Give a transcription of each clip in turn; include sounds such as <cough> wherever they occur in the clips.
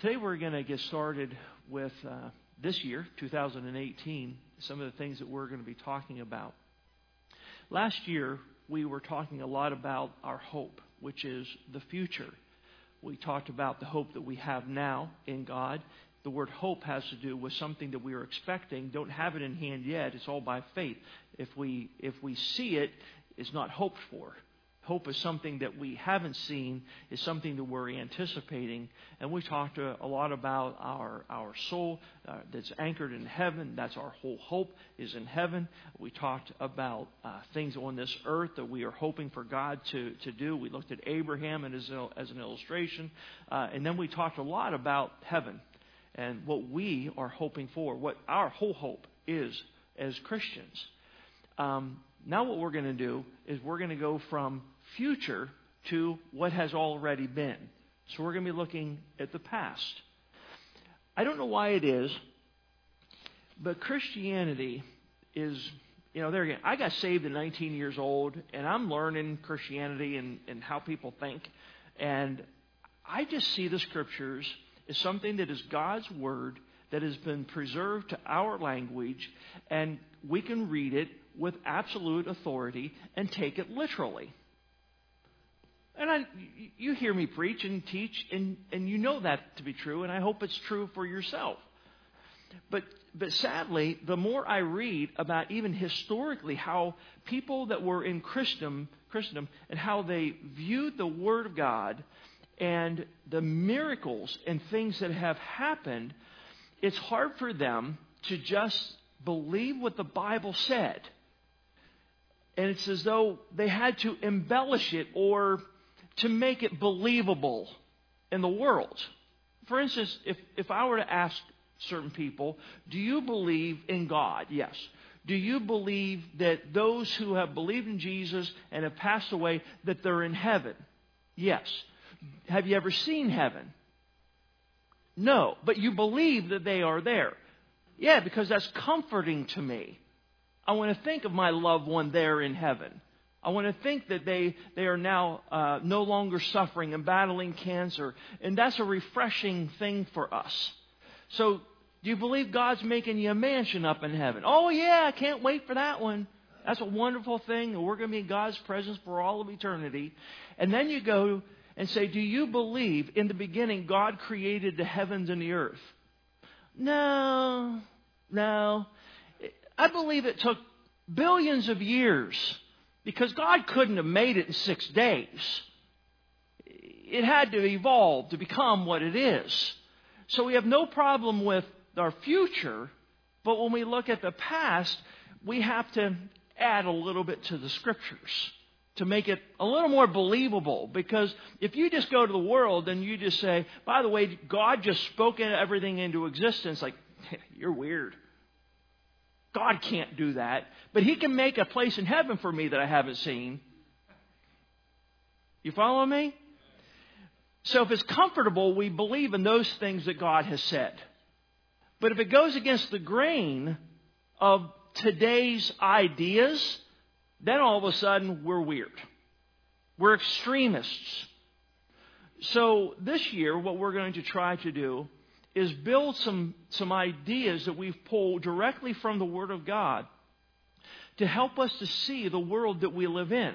Today we're going to get started with uh, this year, 2018, some of the things that we're going to be talking about. Last year, we were talking a lot about our hope, which is the future. We talked about the hope that we have now in God. The word hope has to do with something that we are expecting, don't have it in hand yet. It's all by faith. If we if we see it, it's not hoped for. Hope is something that we haven't seen, is something that we're anticipating. And we talked a, lot about our, our soul uh, that's anchored in heaven. That's our whole hope is in heaven. We talked about uh, things on this earth that we are hoping for God to, to do. We looked at Abraham as, as an illustration. Uh, and then we talked a lot about heaven and what we are hoping for, what our whole hope is as Christians. Um, now, what we're going to do is we're going to go from future to what has already been. So we're going to be looking at the past. I don't know why it is, but Christianity is, you know, there again, I got saved at 19 years old, and I'm learning Christianity and, and how people think. And I just see the scriptures as something that is God's word that has been preserved to our language, and we can read it with absolute authority and take it literally. And I, you hear me preach and teach, and, and you know that to be true, and I hope it's true for yourself. But, but sadly, the more I read about even historically how people that were in Christendom, Christendom and how they viewed the Word of God and the miracles and things that have happened, it's hard for them to just believe what the Bible said. And it's as though they had to embellish it or to make it believable in the world. For instance, if, if I were to ask certain people, do you believe in God? Yes. Do you believe that those who have believed in Jesus and have passed away, that they're in heaven? Yes. Have you ever seen heaven? No. But you believe that they are there. Yeah, because that's comforting to me. I want to think of my loved one there in heaven. I want to think that they, they are now uh, no longer suffering and battling cancer. And that's a refreshing thing for us. So, do you believe God's making you a mansion up in heaven? Oh, yeah, I can't wait for that one. That's a wonderful thing. And we're going to be in God's presence for all of eternity. And then you go and say, Do you believe in the beginning God created the heavens and the earth? No, no. I believe it took billions of years because God couldn't have made it in six days. It had to evolve to become what it is. So we have no problem with our future, but when we look at the past, we have to add a little bit to the scriptures to make it a little more believable. Because if you just go to the world and you just say, by the way, God just spoke everything into existence, like, <laughs> you're weird. God can't do that, but He can make a place in heaven for me that I haven't seen. You follow me? So if it's comfortable, we believe in those things that God has said. But if it goes against the grain of today's ideas, then all of a sudden we're weird. We're extremists. So this year, what we're going to try to do is build some, some ideas that we've pulled directly from the Word of God to help us to see the world that we live in.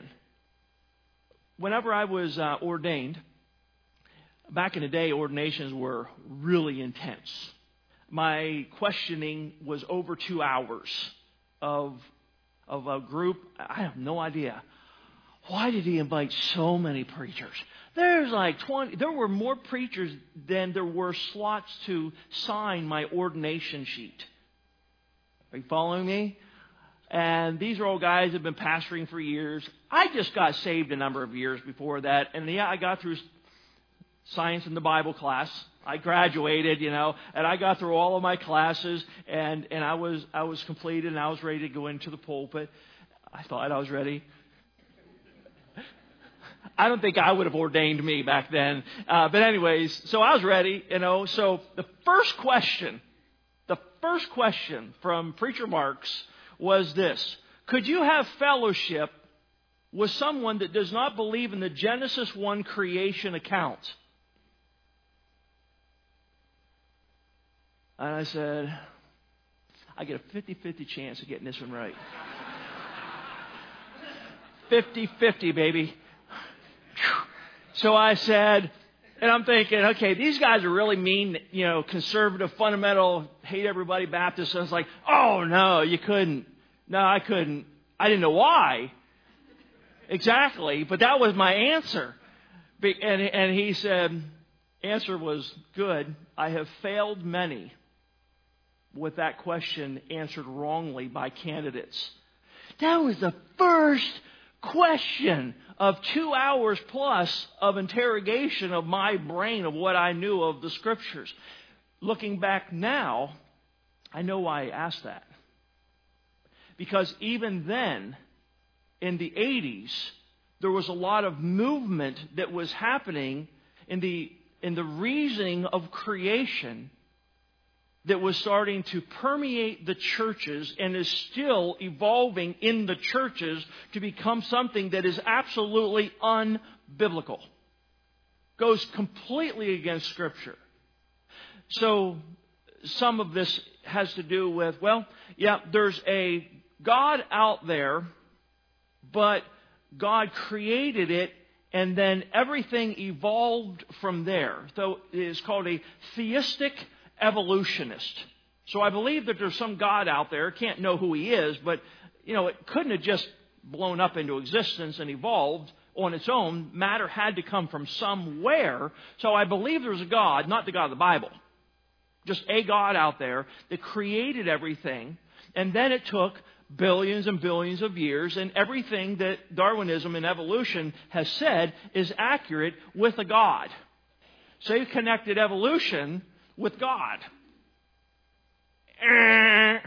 Whenever I was uh, ordained, back in the day, ordinations were really intense. My questioning was over two hours of, of a group. I have no idea. Why did he invite so many preachers? There's like 20, there were more preachers than there were slots to sign my ordination sheet. Are you following me? And these are all guys that have been pastoring for years. I just got saved a number of years before that. And yeah, I got through science in the Bible class. I graduated, you know, and I got through all of my classes and, and I was, I was completed and I was ready to go into the pulpit. I thought I was ready. I don't think I would have ordained me back then. Uh, but anyways, so I was ready, you know. So the first question, the first question from Preacher Marks was this. Could you have fellowship with someone that does not believe in the Genesis 1 creation account? And I said, I get a 50 50 chance of getting this one right. <laughs> 50 50, baby. So I said, and I'm thinking, okay, these guys are really mean, you know, conservative, fundamental, hate everybody Baptist. And I was like, oh no, you couldn't. No, I couldn't. I didn't know why exactly, but that was my answer. And, and he said, answer was good. I have failed many with that question answered wrongly by candidates. That was the first question of two hours plus of interrogation of my brain of what I knew of the scriptures. Looking back now, I know why I asked that. Because even then, in the 80s, there was a lot of movement that was happening in the, in the reasoning of creation that was starting to permeate the churches and is still evolving in the churches to become something that is absolutely unbiblical. Goes completely against Scripture. So, some of this has to do with, well, yeah, there's a God out there, but God created it and then everything evolved from there. So it is called a theistic evolutionist. So I believe that there's some God out there, can't know who he is, but you know, it couldn't have just blown up into existence and evolved on its own. Matter had to come from somewhere. So I believe there's a God, not the God of the Bible. Just a God out there that created everything. And then it took billions and billions of years, and everything that Darwinism and evolution has said is accurate with a God. So you connected evolution with God. Eh,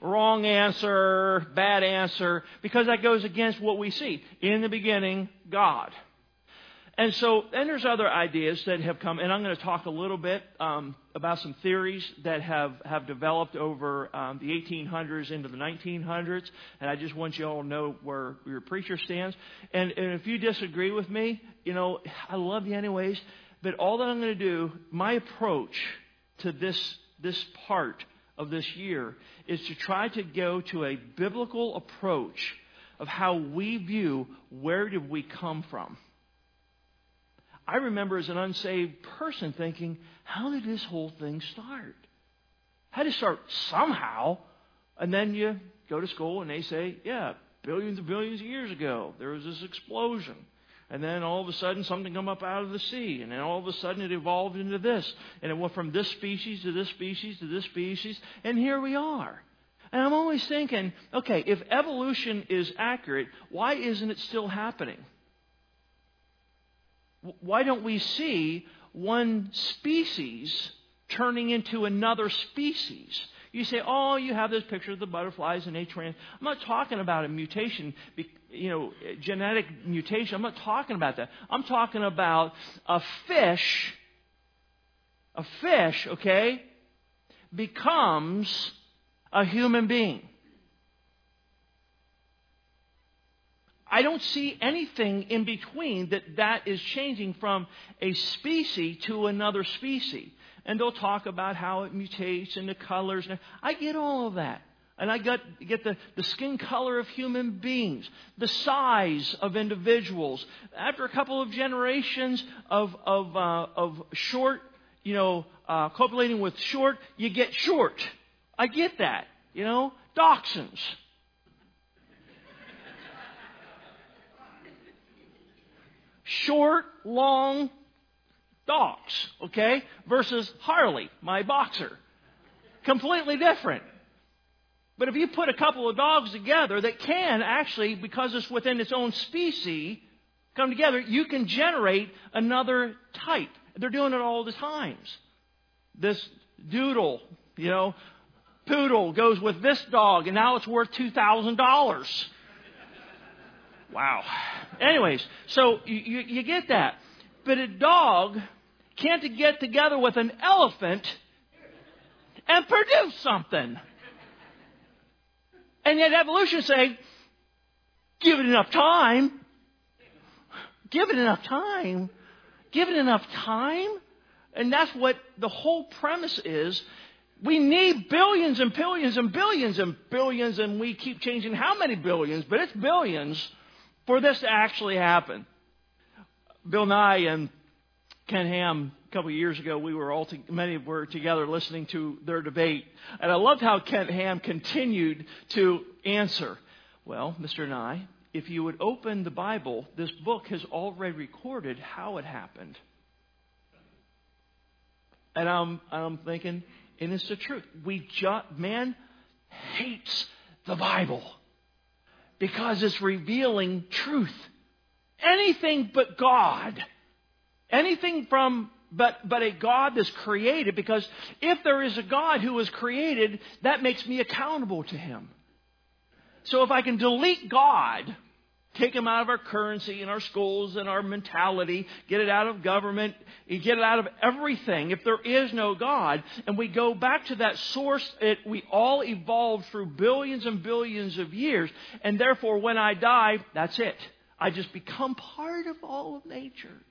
wrong answer, bad answer, because that goes against what we see. In the beginning, God. And so, then there's other ideas that have come, and I'm going to talk a little bit um, about some theories that have, have developed over um, the 1800s into the 1900s, and I just want you all to know where your preacher stands. And, and if you disagree with me, you know, I love you anyways, but all that I'm going to do, my approach to this, this part of this year is to try to go to a biblical approach of how we view where did we come from. I remember as an unsaved person thinking, how did this whole thing start? How did it start somehow. And then you go to school and they say, yeah, billions and billions of years ago, there was this explosion. And then all of a sudden something come up out of the sea. And then all of a sudden it evolved into this. And it went from this species to this species to this species. And here we are. And I'm always thinking, okay, if evolution is accurate, why isn't it still happening? Why don't we see one species turning into another species? You say, oh, you have this picture of the butterflies and trans. I'm not talking about a mutation, you know, genetic mutation. I'm not talking about that. I'm talking about a fish, a fish, okay, becomes a human being. I don't see anything in between that that is changing from a species to another species and they'll talk about how it mutates and the colors. I get all of that. And I get, get the, the skin color of human beings, the size of individuals. After a couple of generations of, of, uh, of short, you know, uh, copulating with short, you get short. I get that, you know, dachshunds. short, long, dogs, okay? Versus Harley, my boxer. Completely different. But if you put a couple of dogs together that can actually, because it's within its own species, come together, you can generate another type. They're doing it all the times. This doodle, you know, poodle goes with this dog, and now it's worth $2,000. Wow. Anyways, so you, you get that. But a dog can't get together with an elephant and produce something. And yet evolution say, give it enough time. Give it enough time. Give it enough time. And that's what the whole premise is. We need billions and billions and billions and billions, and we keep changing how many billions, but it's billions for this to actually happen. Bill Nye and Ken Ham, a couple of years ago, we were all to, many were together listening to their debate, and I loved how Ken Ham continued to answer. Well, Mr. Nye, if you would open the Bible, this book has already recorded how it happened. And I'm, I'm thinking, and it's the truth. We just, man hates the Bible because it's revealing truth. Anything but God. Anything from but but a God that's created because if there is a God who was created, that makes me accountable to him. So if I can delete God take him out of our currency and our schools and our mentality, get it out of government, get it out of everything. If there is no God, and we go back to that source, it, we all evolved through billions and billions of years, and therefore when I die, that's it. I just become part of all of nature.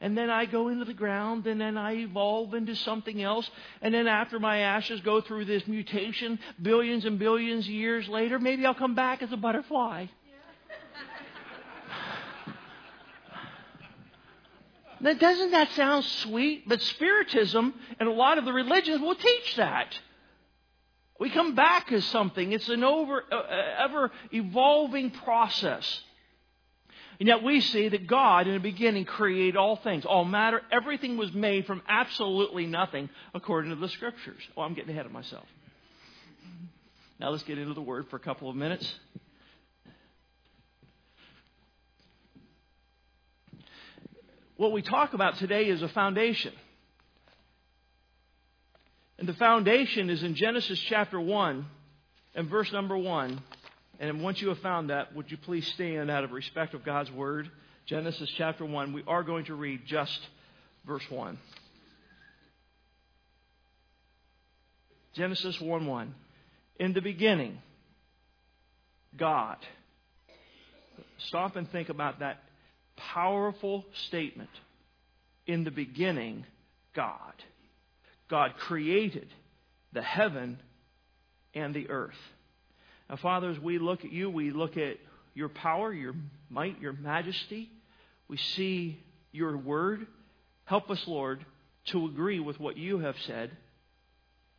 And then I go into the ground, and then I evolve into something else. And then after my ashes go through this mutation, billions and billions of years later, maybe I'll come back as a butterfly. <laughs> Now, doesn't that sound sweet? But Spiritism and a lot of the religions will teach that. We come back as something. It's an over, uh, uh, ever evolving process. And yet we see that God, in the beginning, created all things, all matter. Everything was made from absolutely nothing, according to the Scriptures. Oh, I'm getting ahead of myself. Now let's get into the Word for a couple of minutes. what we talk about today is a foundation. And the foundation is in Genesis chapter 1 and verse number 1. And once you have found that, would you please stand out of respect of God's word? Genesis chapter 1. We are going to read just verse 1. Genesis 1 1. In the beginning, God. Stop and think about that powerful statement. In the beginning, God. God created the heaven and the earth. Now, Father, as we look at you, we look at your power, your might, your majesty. We see your word. Help us, Lord, to agree with what you have said.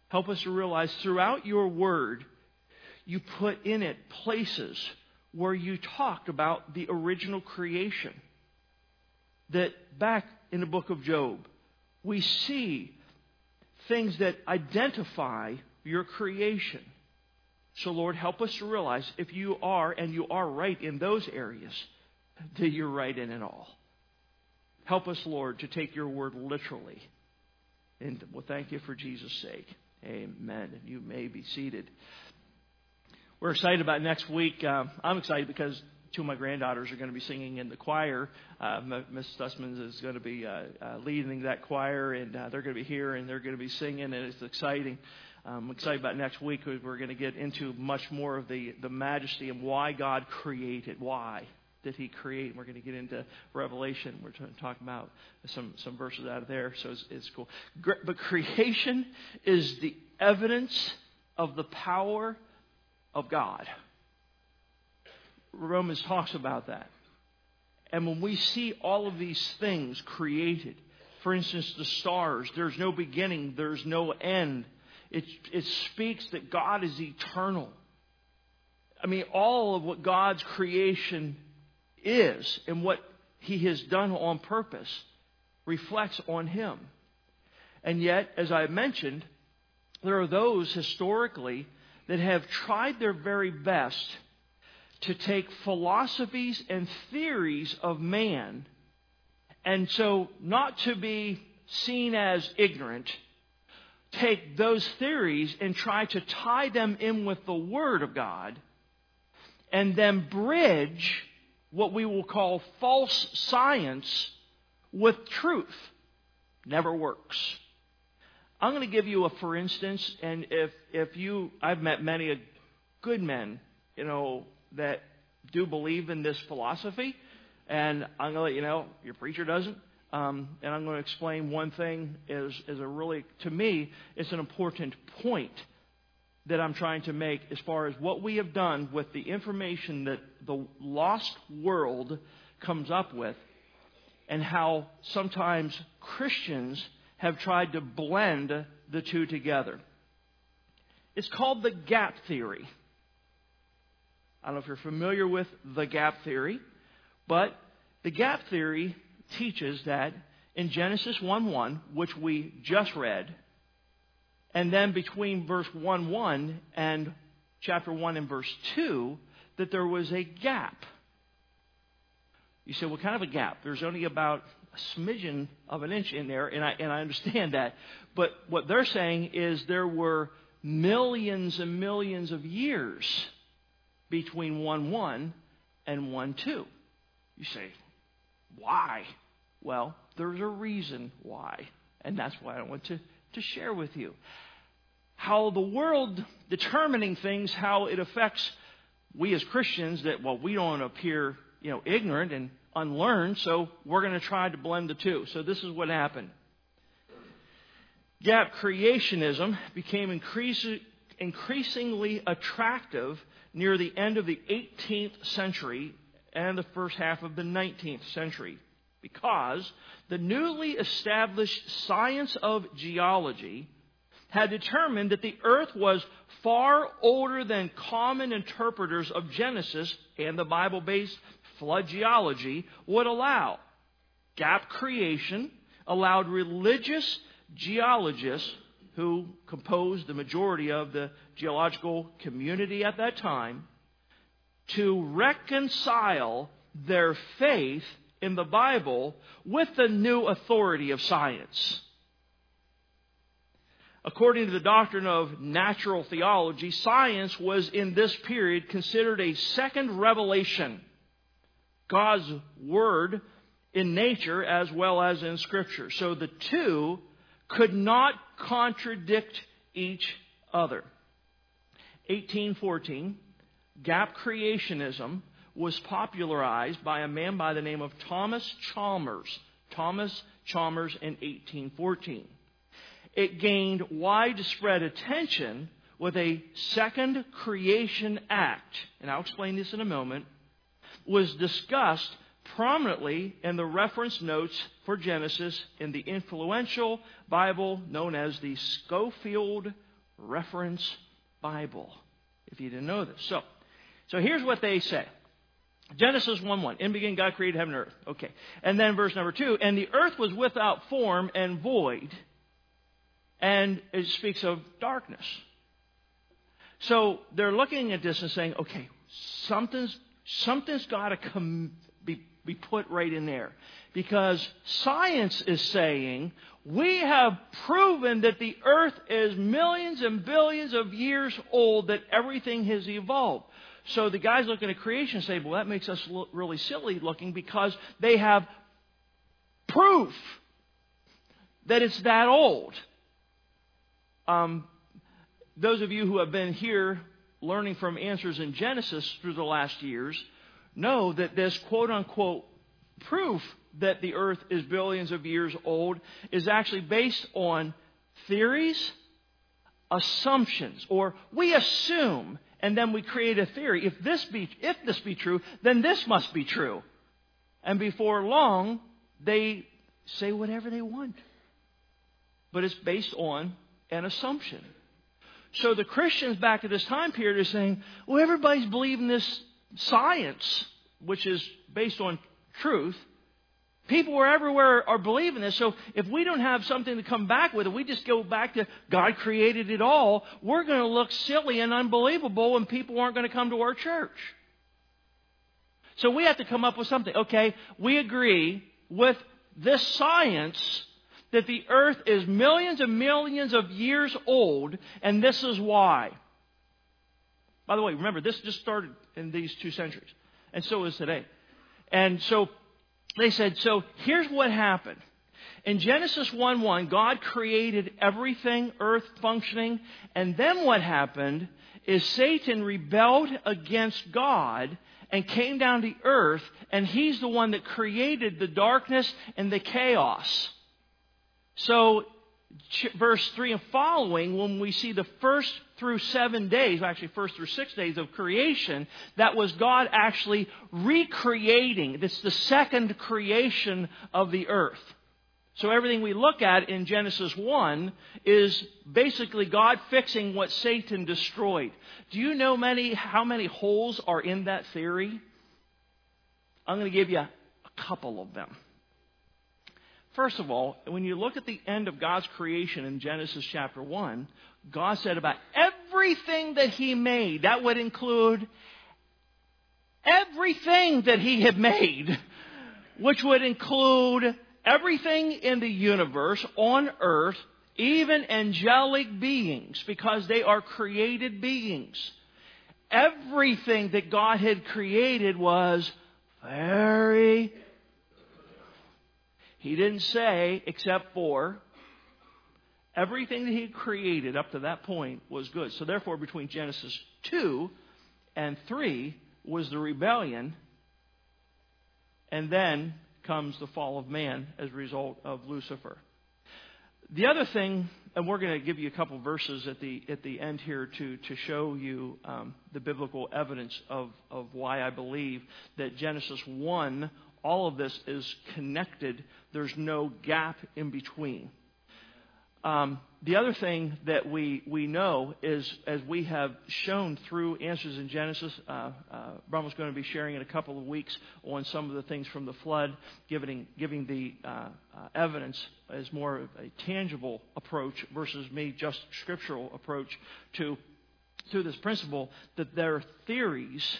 Help us to realize throughout your word, you put in it places where you talk about the original creation that back in the book of Job, we see things that identify your creation. So, Lord, help us to realize if you are, and you are right in those areas, that you're right in it all. Help us, Lord, to take your word literally. And we'll thank you for Jesus' sake. Amen. And you may be seated. We're excited about next week. Uh, I'm excited because two of my granddaughters are going to be singing in the choir. Uh, Miss Sussman is going to be uh, uh, leading that choir, and uh, they're going to be here and they're going to be singing, and it's exciting. Um, I'm excited about next week because we're going to get into much more of the, the majesty and why God created. Why did He create? And We're going to get into Revelation. We're going to talk about some, some verses out of there, so it's, it's cool. But creation is the evidence of the power of God. Romans talks about that. And when we see all of these things created, for instance, the stars, there's no beginning, there's no end. It, it speaks that God is eternal. I mean, all of what God's creation is and what He has done on purpose reflects on Him. And yet, as I mentioned, there are those historically that have tried their very best to take philosophies and theories of man, and so not to be seen as ignorant, take those theories and try to tie them in with the Word of God, and then bridge what we will call false science with truth. Never works. I'm going to give you a for instance, and if if you, I've met many good men, you know, that do believe in this philosophy, and I'm going to let you know, your preacher doesn't. Um, and I'm going to explain one thing as, as a really, to me, it's an important point that I'm trying to make as far as what we have done with the information that the lost world comes up with, and how sometimes Christians have tried to blend the two together. It's called the gap theory. I don't know if you're familiar with the gap theory, but the gap theory teaches that in Genesis 1 1, which we just read, and then between verse 1 1 and chapter 1 and verse 2, that there was a gap. You say, what kind of a gap? There's only about a smidgen of an inch in there, and I, and I understand that. But what they're saying is there were millions and millions of years between 1 1 and 1 2. You say, why? Well, there's a reason why. And that's why I want to, to share with you. How the world determining things, how it affects we as Christians that, well, we don't appear, you know, ignorant and unlearned, so we're going to try to blend the two. So this is what happened. Gap creationism became increasingly attractive near the end of the 18th century and the first half of the 19th century because the newly established science of geology had determined that the earth was far older than common interpreters of Genesis and the Bible based flood geology would allow. Gap creation allowed religious geologists who composed the majority of the geological community at that time to reconcile their faith in the Bible with the new authority of science. According to the doctrine of natural theology, science was in this period considered a second revelation. God's Word in nature as well as in Scripture. So the two could not contradict each other. 1814, gap creationism was popularized by a man by the name of Thomas Chalmers. Thomas Chalmers in 1814. It gained widespread attention with a second creation act, and I'll explain this in a moment, was discussed prominently in the reference notes for Genesis in the influential Bible known as the Scofield Reference Bible. If you didn't know this. So, so here's what they say. Genesis 1 1. In beginning, God created heaven and earth. Okay. And then verse number 2. And the earth was without form and void. And it speaks of darkness. So they're looking at this and saying, okay, something's, something's got to be, be put right in there. Because science is saying we have proven that the earth is millions and billions of years old, that everything has evolved. So the guys looking at creation say, well, that makes us look really silly looking because they have proof that it's that old. Um, those of you who have been here learning from answers in Genesis through the last years know that this quote unquote proof that the earth is billions of years old is actually based on theories, assumptions, or we assume and then we create a theory. If this be, if this be true, then this must be true. And before long, they say whatever they want. But it's based on an assumption. So the Christians back at this time period are saying, well, everybody's believing this science, which is based on truth, People are everywhere are believing this. So if we don't have something to come back with, we just go back to God created it all, we're going to look silly and unbelievable and people aren't going to come to our church. So we have to come up with something. Okay, we agree with this science that the earth is millions and millions of years old and this is why. By the way, remember, this just started in these two centuries. And so is today. And so they said, so here's what happened. In Genesis 1 1, God created everything, earth functioning, and then what happened is Satan rebelled against God and came down to earth, and he's the one that created the darkness and the chaos. So, verse 3 and following, when we see the first through seven days, actually, first through six days of creation, that was God actually recreating. It's the second creation of the earth. So everything we look at in Genesis 1 is basically God fixing what Satan destroyed. Do you know many, how many holes are in that theory? I'm going to give you a couple of them. First of all, when you look at the end of God's creation in Genesis chapter 1, God said about everything that He made, that would include everything that He had made, which would include everything in the universe, on earth, even angelic beings, because they are created beings. Everything that God had created was very. He didn't say, except for, everything that He created up to that point was good. So, therefore, between Genesis 2 and 3 was the rebellion, and then comes the fall of man as a result of Lucifer. The other thing, and we're going to give you a couple verses at the at the end here to to show you um, the biblical evidence of of why I believe that Genesis one, all of this is connected. There's no gap in between. Um, the other thing that we, we know is, as we have shown through Answers in Genesis, uh, uh, Brahma's going to be sharing in a couple of weeks on some of the things from the flood, giving, giving the uh, uh, evidence as more of a tangible approach versus me just scriptural approach to, to this principle that their theories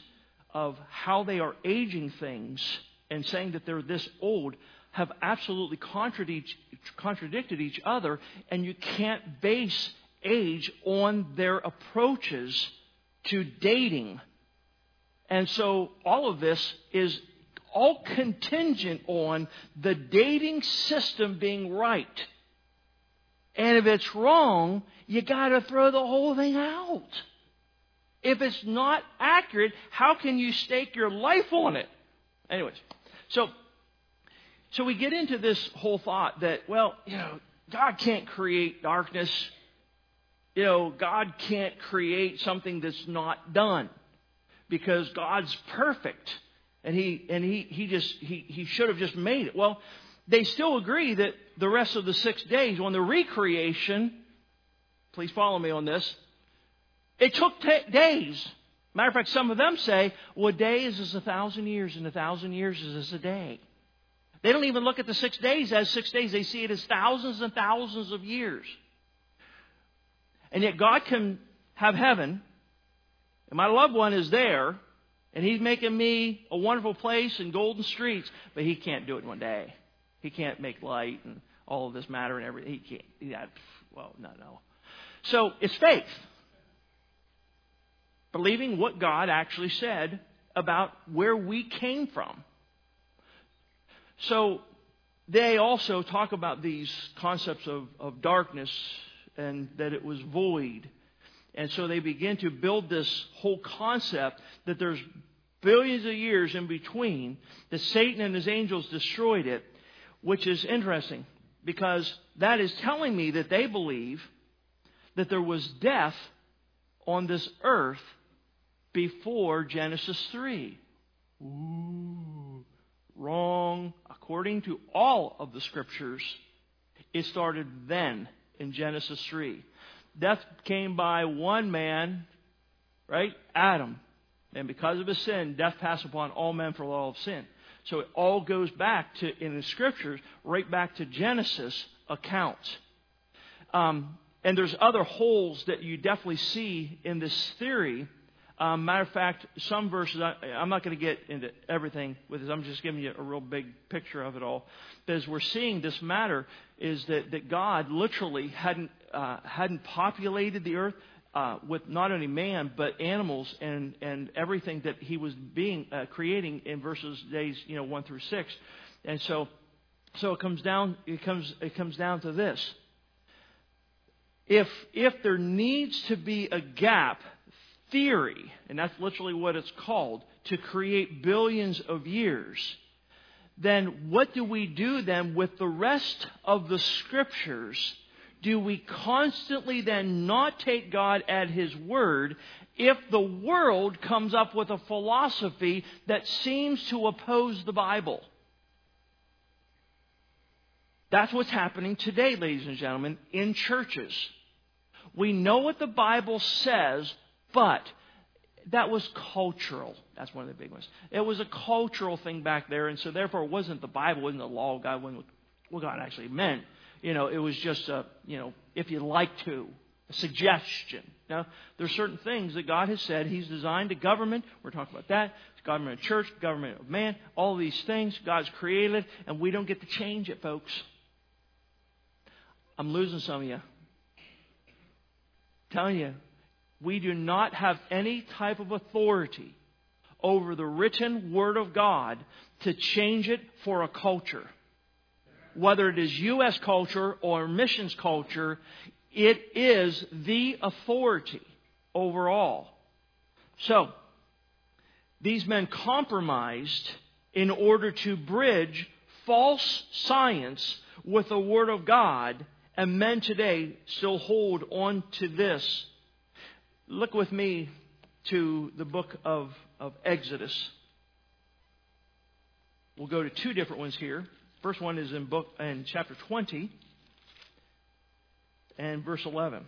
of how they are aging things and saying that they're this old have absolutely contradicted each other, and you can't base age on their approaches to dating. And so all of this is all contingent on the dating system being right. And if it's wrong, you got to throw the whole thing out. If it's not accurate, how can you stake your life on it? Anyways, so so we get into this whole thought that, well, you know, God can't create darkness. You know, God can't create something that's not done because God's perfect. And he, and he, he just, he, he should have just made it. Well, they still agree that the rest of the six days on the recreation, please follow me on this, it took t- days. Matter of fact, some of them say, well, a day is as a thousand years, and a thousand years is as a day. They don't even look at the six days as six days. They see it as thousands and thousands of years. And yet God can have heaven, and my loved one is there, and He's making me a wonderful place and golden streets, but He can't do it in one day. He can't make light and all of this matter and everything. He can't. Yeah, well, no, no. So it's faith. Believing what God actually said about where we came from. So they also talk about these concepts of, of darkness and that it was void. And so they begin to build this whole concept that there's billions of years in between that Satan and his angels destroyed it, which is interesting because that is telling me that they believe that there was death on this earth before Genesis 3. Ooh. Wrong. According to all of the scriptures, it started then in Genesis 3. Death came by one man, right? Adam. And because of his sin, death passed upon all men for all of sin. So it all goes back to, in the scriptures, right back to Genesis accounts. Um, and there's other holes that you definitely see in this theory um, matter of fact, some verses, I, am not going to get into everything with this. I'm just giving you a real big picture of it all. But as we're seeing this matter, is that, that God literally hadn't, uh, hadn't populated the earth uh, with not only man, but animals and, and everything that he was being, uh, creating in verses days, you know, 1 through 6. And so, so it comes down, it comes, it comes down to this. If, if there needs to be a gap theory, and that's literally what it's called, to create billions of years, then what do we do then with the rest of the scriptures? Do we constantly then not take God at His word if the world comes up with a philosophy that seems to oppose the Bible? That's what's happening today, ladies and gentlemen, in churches. We know what the Bible says, but that was cultural. That's one of the big ones. It was a cultural thing back there, and so therefore it wasn't the Bible, wasn't the law of God, wasn't what God actually meant. You know, it was just a, you know, if you like to, a suggestion. Now, there are certain things that God has said He's designed a government. We're talking about that. Government of church, government of man, all these things God's created, and we don't get to change it, folks. I'm losing some of you. telling you, we do not have any type of authority over the written Word of God to change it for a culture. Whether it is U.S. culture or missions culture, it is the authority overall. So, these men compromised in order to bridge false science with the Word of God, and men today still hold on to this Look with me to the book of, of Exodus. We'll go to two different ones here. First one is in book in chapter 20 and verse 11.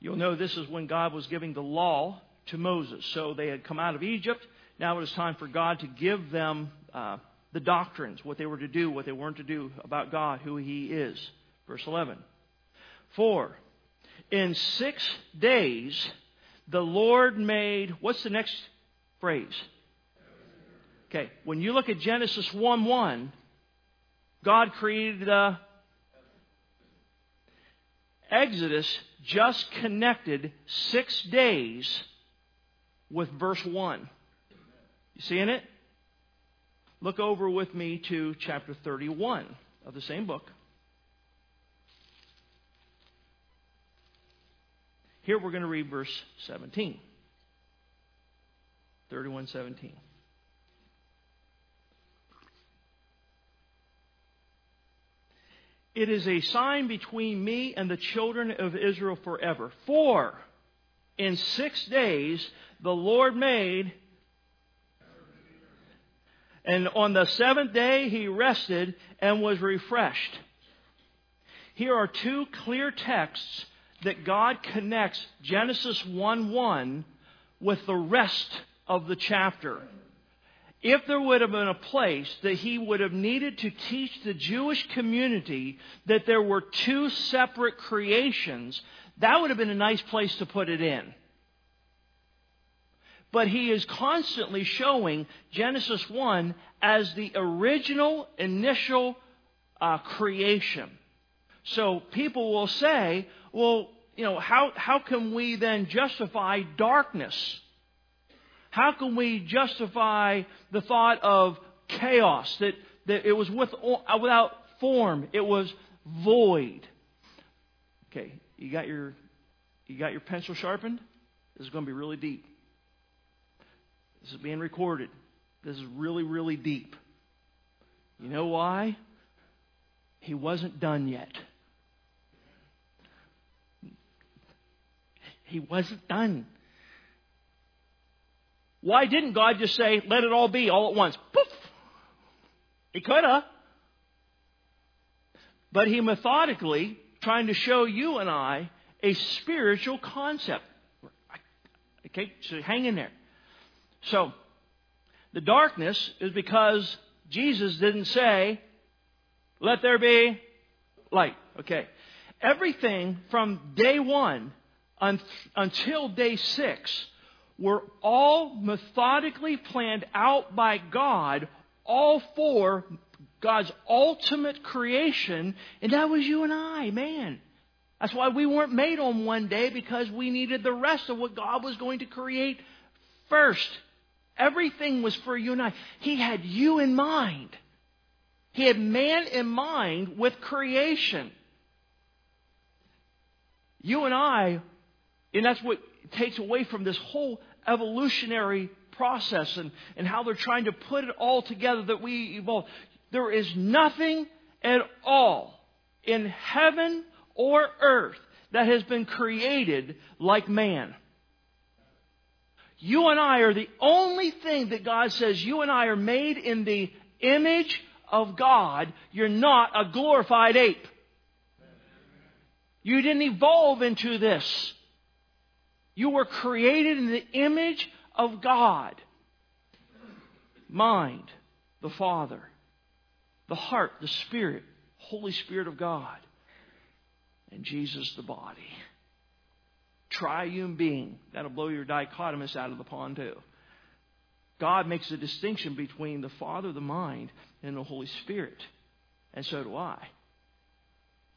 You'll know this is when God was giving the law to Moses. So they had come out of Egypt. Now it was time for God to give them uh, the doctrines, what they were to do, what they weren't to do about God, who He is. Verse 11. For in six days the Lord made, what's the next phrase? Okay, when you look at Genesis 1 1, God created the Exodus just connected six days with verse 1. You seeing it? Look over with me to chapter 31 of the same book. Here we're going to read verse 17. 31:17. It is a sign between me and the children of Israel forever. For in six days the Lord made and on the seventh day he rested and was refreshed. Here are two clear texts that God connects Genesis 1 1 with the rest of the chapter. If there would have been a place that he would have needed to teach the Jewish community that there were two separate creations, that would have been a nice place to put it in but he is constantly showing Genesis 1 as the original, initial uh, creation. So people will say, well, you know, how, how can we then justify darkness? How can we justify the thought of chaos, that, that it was with, without form, it was void? Okay, you got your, you got your pencil sharpened? This is going to be really deep. This is being recorded. This is really, really deep. You know why? He wasn't done yet. He wasn't done. Why didn't God just say, let it all be all at once? Poof! He could have. But he methodically trying to show you and I a spiritual concept. Okay, so hang in there. So, the darkness is because Jesus didn't say, let there be light. Okay. Everything from day one un- until day six were all methodically planned out by God, all for God's ultimate creation, and that was you and I, man. That's why we weren't made on one day because we needed the rest of what God was going to create first. Everything was for you and I. He had you in mind. He had man in mind with creation. You and I, and that's what takes away from this whole evolutionary process and, and how they're trying to put it all together that we evolve. There is nothing at all in heaven or earth that has been created like man. You and I are the only thing that God says you and I are made in the image of God. You're not a glorified ape. You didn't evolve into this. You were created in the image of God. Mind, the Father. The heart, the Spirit, Holy Spirit of God. And Jesus, the body. Triune being. That'll blow your dichotomous out of the pond, too. God makes a distinction between the Father, the mind, and the Holy Spirit. And so do I.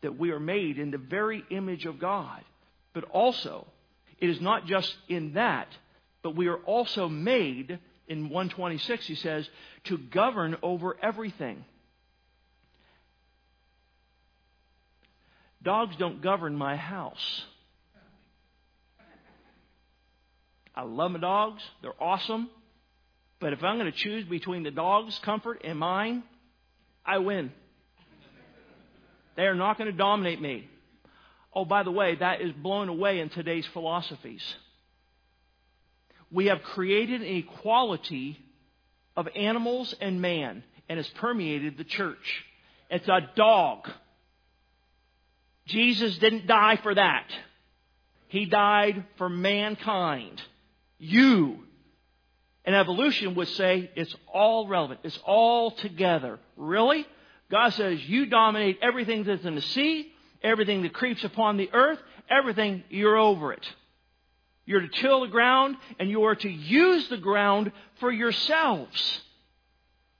That we are made in the very image of God. But also, it is not just in that, but we are also made, in 126, he says, to govern over everything. Dogs don't govern my house. I love my dogs. They're awesome. But if I'm going to choose between the dog's comfort and mine, I win. They are not going to dominate me. Oh, by the way, that is blown away in today's philosophies. We have created an equality of animals and man, and it's permeated the church. It's a dog. Jesus didn't die for that. He died for mankind. You. And evolution would say it's all relevant. It's all together. Really? God says you dominate everything that's in the sea, everything that creeps upon the earth, everything, you're over it. You're to till the ground and you are to use the ground for yourselves.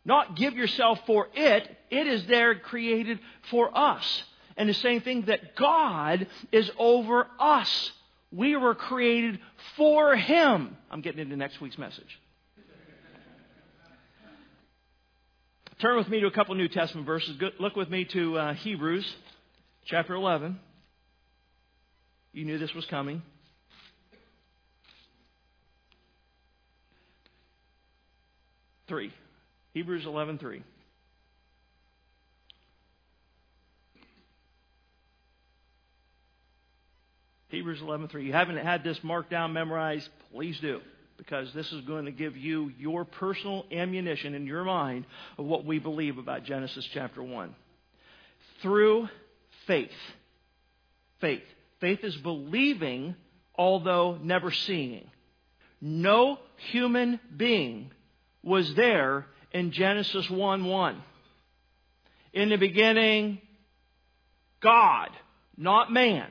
Not give yourself for it. It is there created for us. And the same thing that God is over us. We were created for Him. I'm getting into next week's message. Turn with me to a couple New Testament verses. Look with me to uh, Hebrews chapter 11. You knew this was coming. Three. Hebrews 11 3. Hebrews 11:3. You haven't had this marked down, memorized, please do, because this is going to give you your personal ammunition in your mind of what we believe about Genesis chapter 1. Through faith. Faith. Faith is believing, although never seeing. No human being was there in Genesis 1 1. In the beginning, God, not man.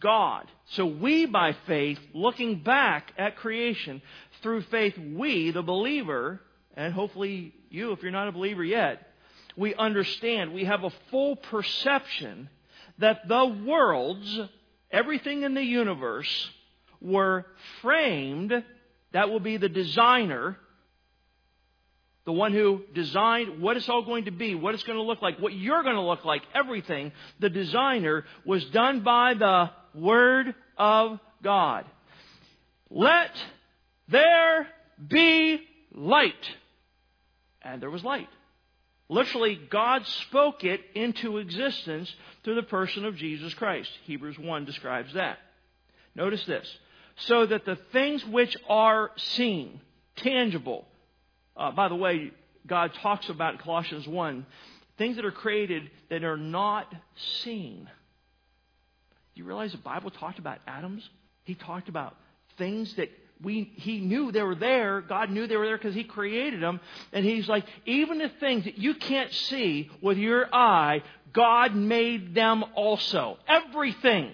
God. So we, by faith, looking back at creation, through faith, we, the believer, and hopefully you, if you're not a believer yet, we understand, we have a full perception that the worlds, everything in the universe, were framed, that will be the designer, the one who designed what it's all going to be, what it's going to look like, what you're going to look like, everything, the designer was done by the Word of God. Let there be light. And there was light. Literally, God spoke it into existence through the person of Jesus Christ. Hebrews 1 describes that. Notice this. So that the things which are seen, tangible, uh, by the way, God talks about in Colossians 1, things that are created that are not seen you realize the Bible talked about atoms? He talked about things that we, he knew they were there. God knew they were there because he created them. And he's like, even the things that you can't see with your eye, God made them also. Everything.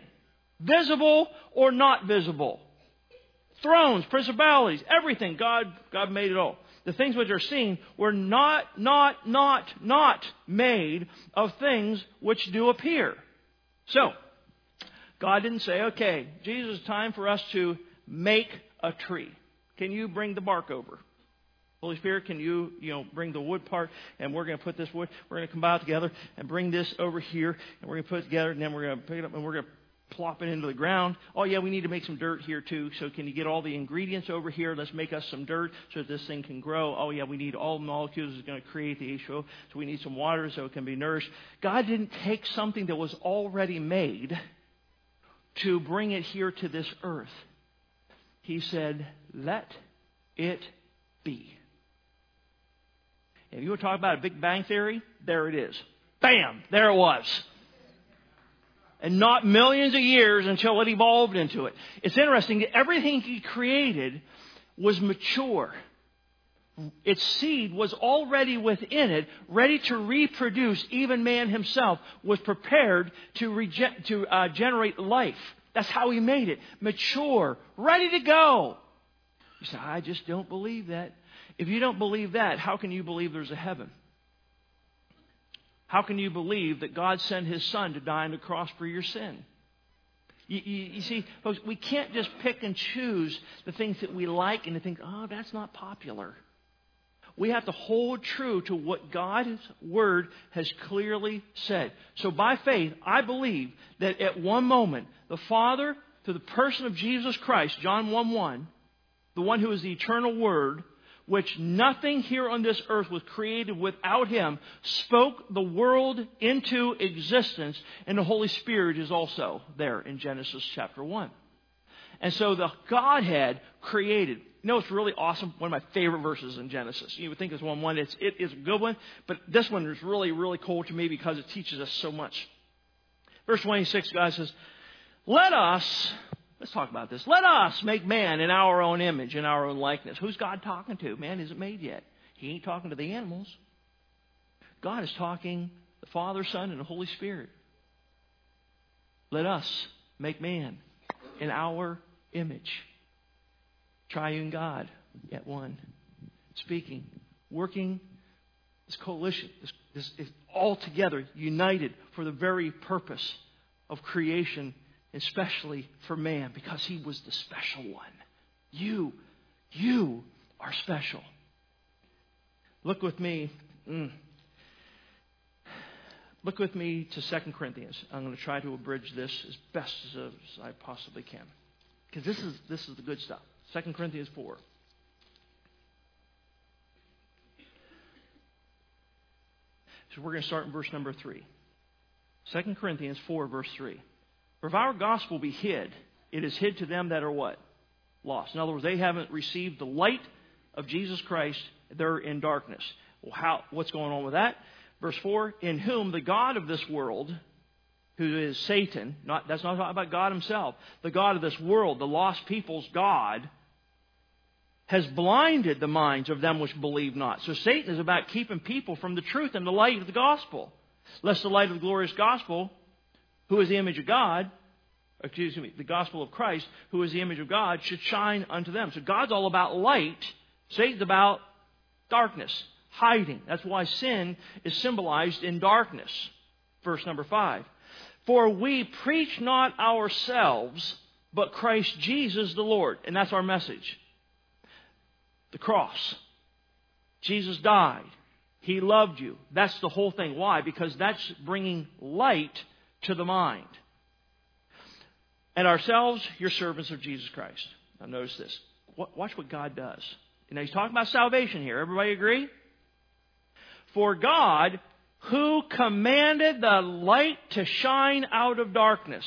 Visible or not visible. Thrones, principalities, everything. God, God made it all. The things which are seen were not, not, not, not made of things which do appear. So, God didn't say, okay, Jesus, time for us to make a tree. Can you bring the bark over? Holy Spirit, can you, you know, bring the wood part and we're going to put this wood, we're going to combine together and bring this over here and we're going to put it together and then we're going to pick it up and we're going to plop it into the ground. Oh yeah, we need to make some dirt here too. So can you get all the ingredients over here? Let's make us some dirt so that this thing can grow. Oh yeah, we need all the molecules that's going to create the H2O. So we need some water so it can be nourished. God didn't take something that was already made to bring it here to this earth. He said, let it be. If you were talking about a Big Bang Theory, there it is. Bam! There it was. And not millions of years until it evolved into it. It's interesting that everything he created was mature. Its seed was already within it, ready to reproduce. Even man himself was prepared to, rege- to uh, generate life. That's how he made it. Mature, ready to go. You say, I just don't believe that. If you don't believe that, how can you believe there's a heaven? How can you believe that God sent his son to die on the cross for your sin? You, you, you, see, folks, we can't just pick and choose the things that we like and to think, oh, that's not popular. We have to hold true to what God's Word has clearly said. So by faith, I believe that at one moment, the Father, through the person of Jesus Christ, John 1 1, the one who is the eternal Word, which nothing here on this earth was created without him, spoke the world into existence, and the Holy Spirit is also there in Genesis chapter 1. And so the Godhead created. You know, it's really awesome. One of my favorite verses in Genesis. You would think it's one one. It's it is a good one, but this one is really really cool to me because it teaches us so much. Verse 26, God says, "Let us Let's talk about this. Let us make man in our own image, in our own likeness. Who's God talking to? Man isn't made yet. He ain't talking to the animals. God is talking the Father, Son, and the Holy Spirit. Let us make man in our image. Triune God, yet one. Speaking, working, this coalition, this, this is all together, united for the very purpose of creation especially for man, because he was the special one. You, you are special. Look with me. Mm. Look with me to 2 Corinthians. I'm going to try to abridge this as best as I possibly can. Because this is, this is the good stuff. 2 Corinthians 4. So we're going to start in verse number 3. 2 Corinthians 4, verse 3. For if our gospel be hid, it is hid to them that are what? Lost. In other words, they haven't received the light of Jesus Christ. They're in darkness. Well, how, what's going on with that? Verse 4 In whom the God of this world, who is Satan, not, that's not talking about God himself, the God of this world, the lost people's God, has blinded the minds of them which believe not. So Satan is about keeping people from the truth and the light of the gospel. Lest the light of the glorious gospel who is the image of God, excuse me, the gospel of Christ, who is the image of God, should shine unto them. So God's all about light. Satan's about darkness, hiding. That's why sin is symbolized in darkness. Verse number five. For we preach not ourselves, but Christ Jesus the Lord. And that's our message. The cross. Jesus died. He loved you. That's the whole thing. Why? Because that's bringing light to the mind. And ourselves, your servants of Jesus Christ. Now, notice this. Watch what God does. Now, he's talking about salvation here. Everybody agree? For God, who commanded the light to shine out of darkness.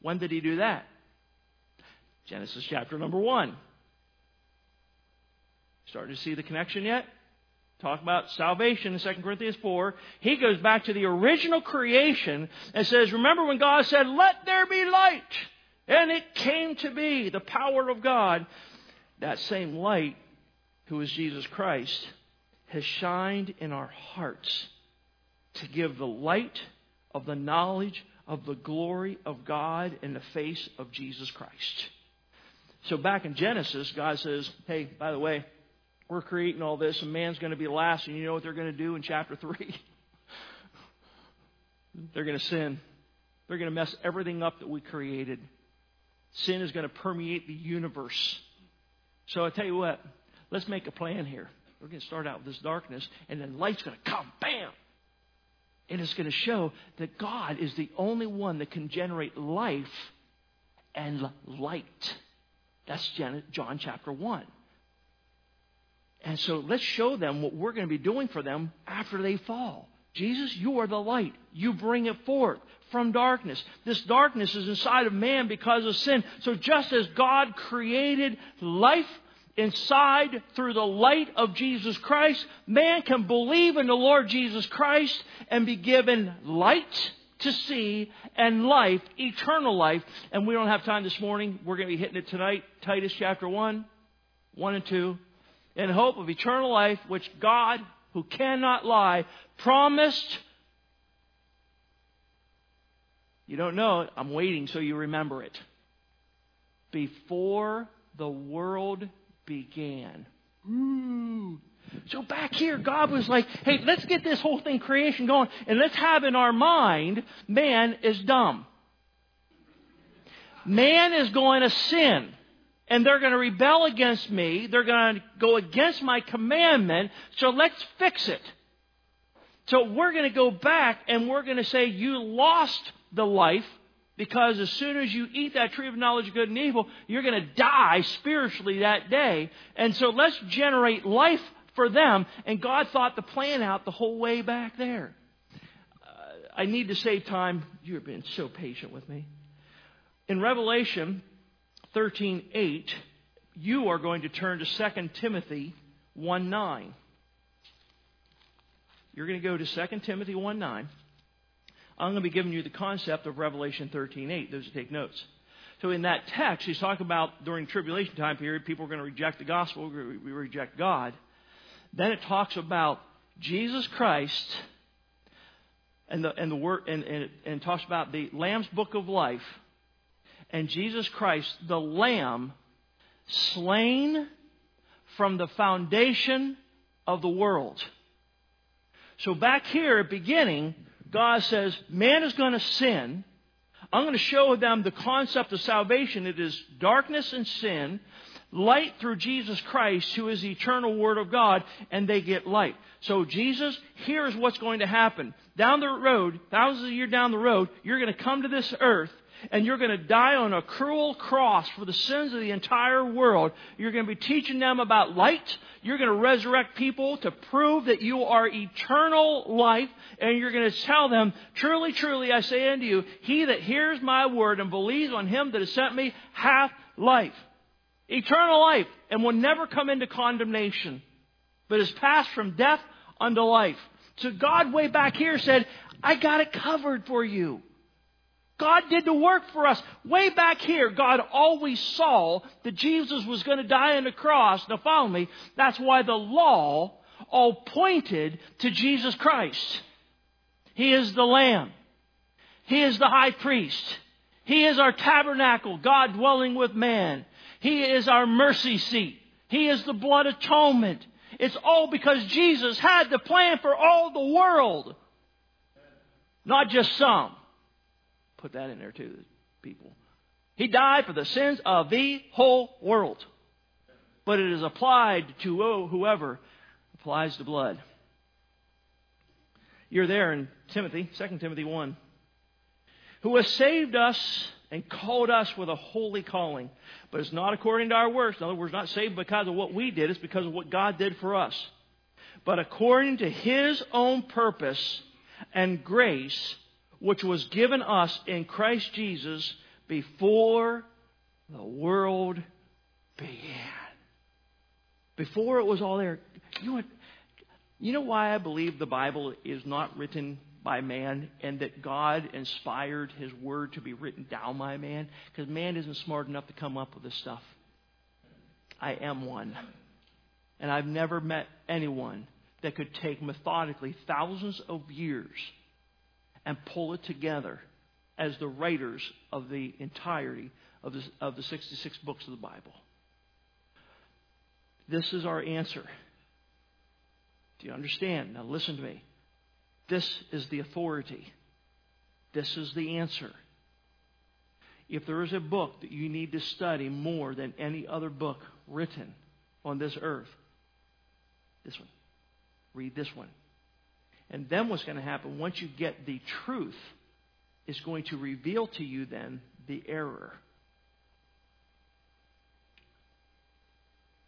When did he do that? Genesis chapter number 1. Starting to see the connection yet? talk about salvation in 2 Corinthians 4, he goes back to the original creation and says, Remember when God said, Let there be light? And it came to be the power of God. That same light, who is Jesus Christ, has shined in our hearts to give the light of the knowledge of the glory of God in the face of Jesus Christ. So back in Genesis, God says, Hey, by the way, we're creating all this, and man's going to be last, and you know what they're going to do in chapter 3? <laughs> they're going to sin. They're going to mess everything up that we created. Sin is going to permeate the universe. So I tell you what, let's make a plan here. We're going to start out with this darkness, and then light's going to come, bam! And it's going to show that God is the only one that can generate life and light. That's John chapter 1. And so let's show them what we're going to be doing for them after they fall. Jesus, you are the light. You bring it forth from darkness. This darkness is inside of man because of sin. So just as God created life inside through the light of Jesus Christ, man can believe in the Lord Jesus Christ and be given light to see and life, eternal life. And we don't have time this morning. We're going to be hitting it tonight. Titus chapter 1, 1 and 2. In hope of eternal life, which God, who cannot lie, promised. You don't know it. I'm waiting so you remember it. Before the world began. Ooh. So back here, God was like, hey, let's get this whole thing creation going, and let's have in our mind, man is dumb. Man is going to sin. And they're going to rebel against me. They're going to go against my commandment. So let's fix it. So we're going to go back and we're going to say, you lost the life because as soon as you eat that tree of knowledge of good and evil, you're going to die spiritually that day. And so let's generate life for them. And God thought the plan out the whole way back there. Uh, I need to save time. You've been so patient with me. In Revelation 13:8, you are going to turn to 2 Timothy 1:9. You're going to go to 2 Timothy 1:9. I'm going to be giving you the concept of Revelation 13:8. Those who take notes. So in that text, he's talking about during tribulation time period, people are going to reject the gospel, we reject God. Then it talks about Jesus Christ and the and the word and, and, and talks about the Lamb's book of life and Jesus Christ, the Lamb, slain from the foundation of the world. So back here at beginning, God says, man is going to sin. I'm going to show them the concept of salvation. It is darkness and sin, light through Jesus Christ, who is the eternal Word of God, and they get light. So Jesus, here's what's going to happen. Down the road, thousands of years down the road, you're going to come to this earth, and you're going to die on a cruel cross for the sins of the entire world. You're going to be teaching them about light. You're going to resurrect people to prove that you are eternal life. And you're going to tell them, truly, truly, I say unto you, he that hears my word and believes on him that has sent me hath life. Eternal life. And will never come into condemnation. But is passed from death unto life. So God way back here said, I got it covered for you. God did the work for us. Way back here, God always saw that Jesus was going to die on the cross. Now follow me. That's why the law all pointed to Jesus Christ. He is the Lamb. He is the high priest. He is our tabernacle, God dwelling with man. He is our mercy seat. He is the blood atonement. It's all because Jesus had the plan for all the world, not just some put that in there too, people. He died for the sins of the whole world. But it is applied to whoever applies the blood. You're there in Timothy, 2 Timothy 1. Who has saved us and called us with a holy calling. But it's not according to our works. In other words, not saved because of what we did, it's because of what God did for us. But according to His own purpose and grace, which was given us in Christ Jesus before the world began. Before it was all there. You know what? You know why I believe the Bible is not written by man and that God inspired his word to be written down by man? Because man isn't smart enough to come up with this stuff. I am one. And I've never met anyone that could take methodically thousands of years and pull it together as the writers of the entirety of the, of the 66 books of the Bible. This is our answer. Do you understand? Now listen to me. This is the authority. This is the answer. If there is a book that you need to study more than any other book written on this earth, This one. Read this one. And then what's going to happen once you get the truth is going to reveal to you then the error.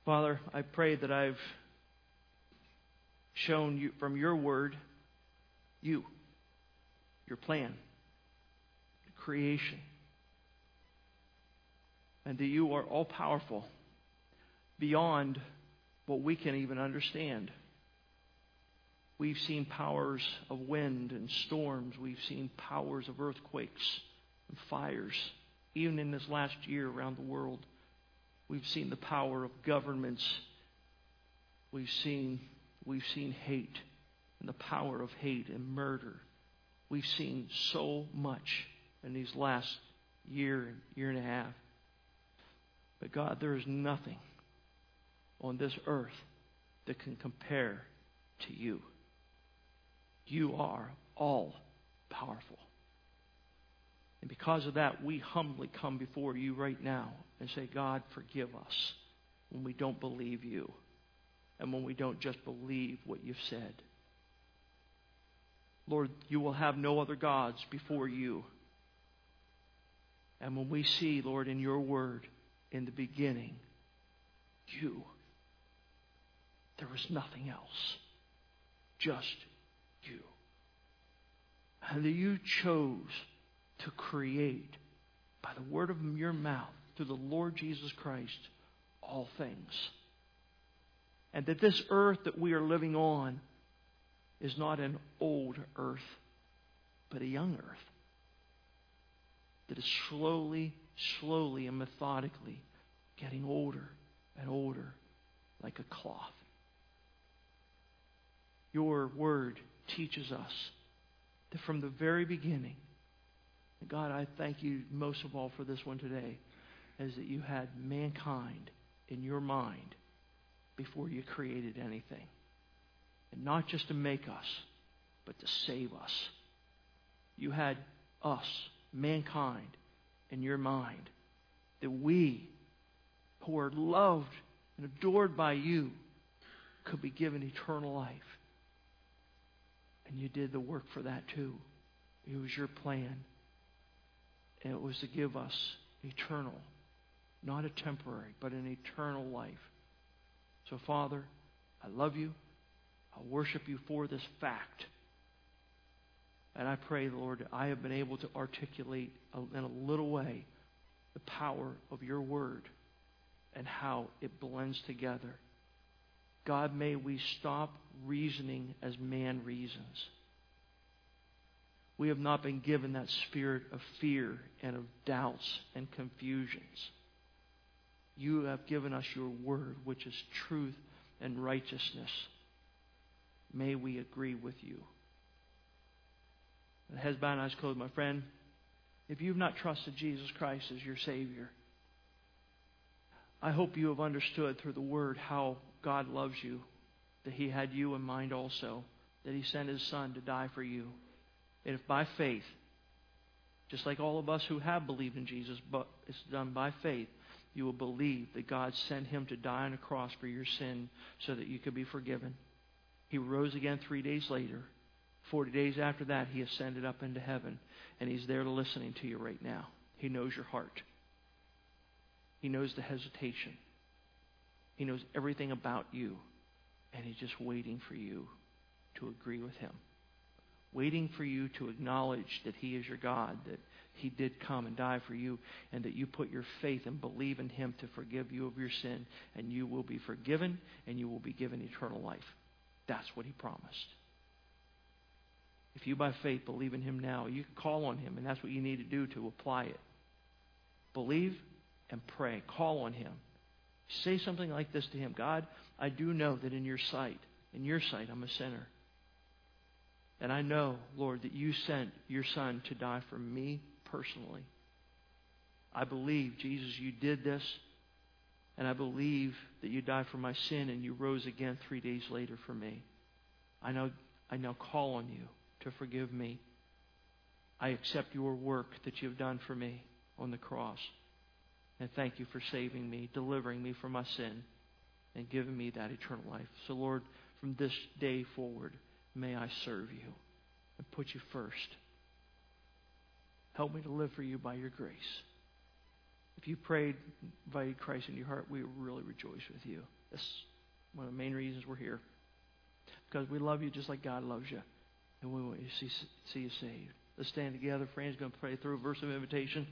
Father, I pray that I've shown you from your word you, your plan, creation, and that you are all powerful beyond what we can even understand. We've seen powers of wind and storms. We've seen powers of earthquakes and fires. Even in this last year around the world, we've seen the power of governments. We've seen, we've seen hate and the power of hate and murder. We've seen so much in these last year, and year and a half. But God, there is nothing on this earth that can compare to you. You are all powerful. And because of that, we humbly come before you right now and say, God, forgive us when we don't believe you and when we don't just believe what you've said. Lord, you will have no other gods before you. And when we see, Lord, in your word, in the beginning, you, there was nothing else, just you. And that you chose to create by the word of your mouth through the Lord Jesus Christ all things. And that this earth that we are living on is not an old earth, but a young earth that is slowly, slowly, and methodically getting older and older like a cloth. Your word teaches us that from the very beginning, God, I thank you most of all for this one today, is that you had mankind in your mind before you created anything. And not just to make us, but to save us. You had us, mankind, in your mind. That we, who are loved and adored by you, could be given eternal life. And you did the work for that too. It was your plan. And it was to give us eternal, not a temporary, but an eternal life. So, Father, I love you. I worship you for this fact. And I pray, Lord, I have been able to articulate in a little way the power of your word and how it blends together. God, may we stop reasoning as man reasons. We have not been given that spirit of fear and of doubts and confusions. You have given us your word, which is truth and righteousness. May we agree with you. And heads bowed and eyes closed, my friend. If you've not trusted Jesus Christ as your Savior, I hope you have understood through the Word how God loves you, that He had you in mind also, that He sent His Son to die for you. And if by faith, just like all of us who have believed in Jesus, but it's done by faith, you will believe that God sent Him to die on a cross for your sin so that you could be forgiven. He rose again three days later. Forty days after that, he ascended up into heaven, and he's there listening to you right now. He knows your heart. He knows the hesitation. He knows everything about you, and he's just waiting for you to agree with him. Waiting for you to acknowledge that he is your God, that he did come and die for you, and that you put your faith and believe in him to forgive you of your sin, and you will be forgiven, and you will be given eternal life. That's what he promised. If you by faith believe in him now, you can call on him, and that's what you need to do to apply it. Believe and pray. Call on him. Say something like this to him God, I do know that in your sight, in your sight, I'm a sinner. And I know, Lord, that you sent your son to die for me personally. I believe, Jesus, you did this and I believe that you died for my sin and you rose again three days later for me. I now, I now call on you to forgive me. I accept your work that you've done for me on the cross. And thank you for saving me, delivering me from my sin, and giving me that eternal life. So, Lord, from this day forward, may I serve you and put you first. Help me to live for you by your grace. If you prayed, invited Christ into your heart, we really rejoice with you. That's one of the main reasons we're here. Because we love you just like God loves you. And we want you to see, see you saved. Let's stand together. Fran's going to pray through a verse of invitation.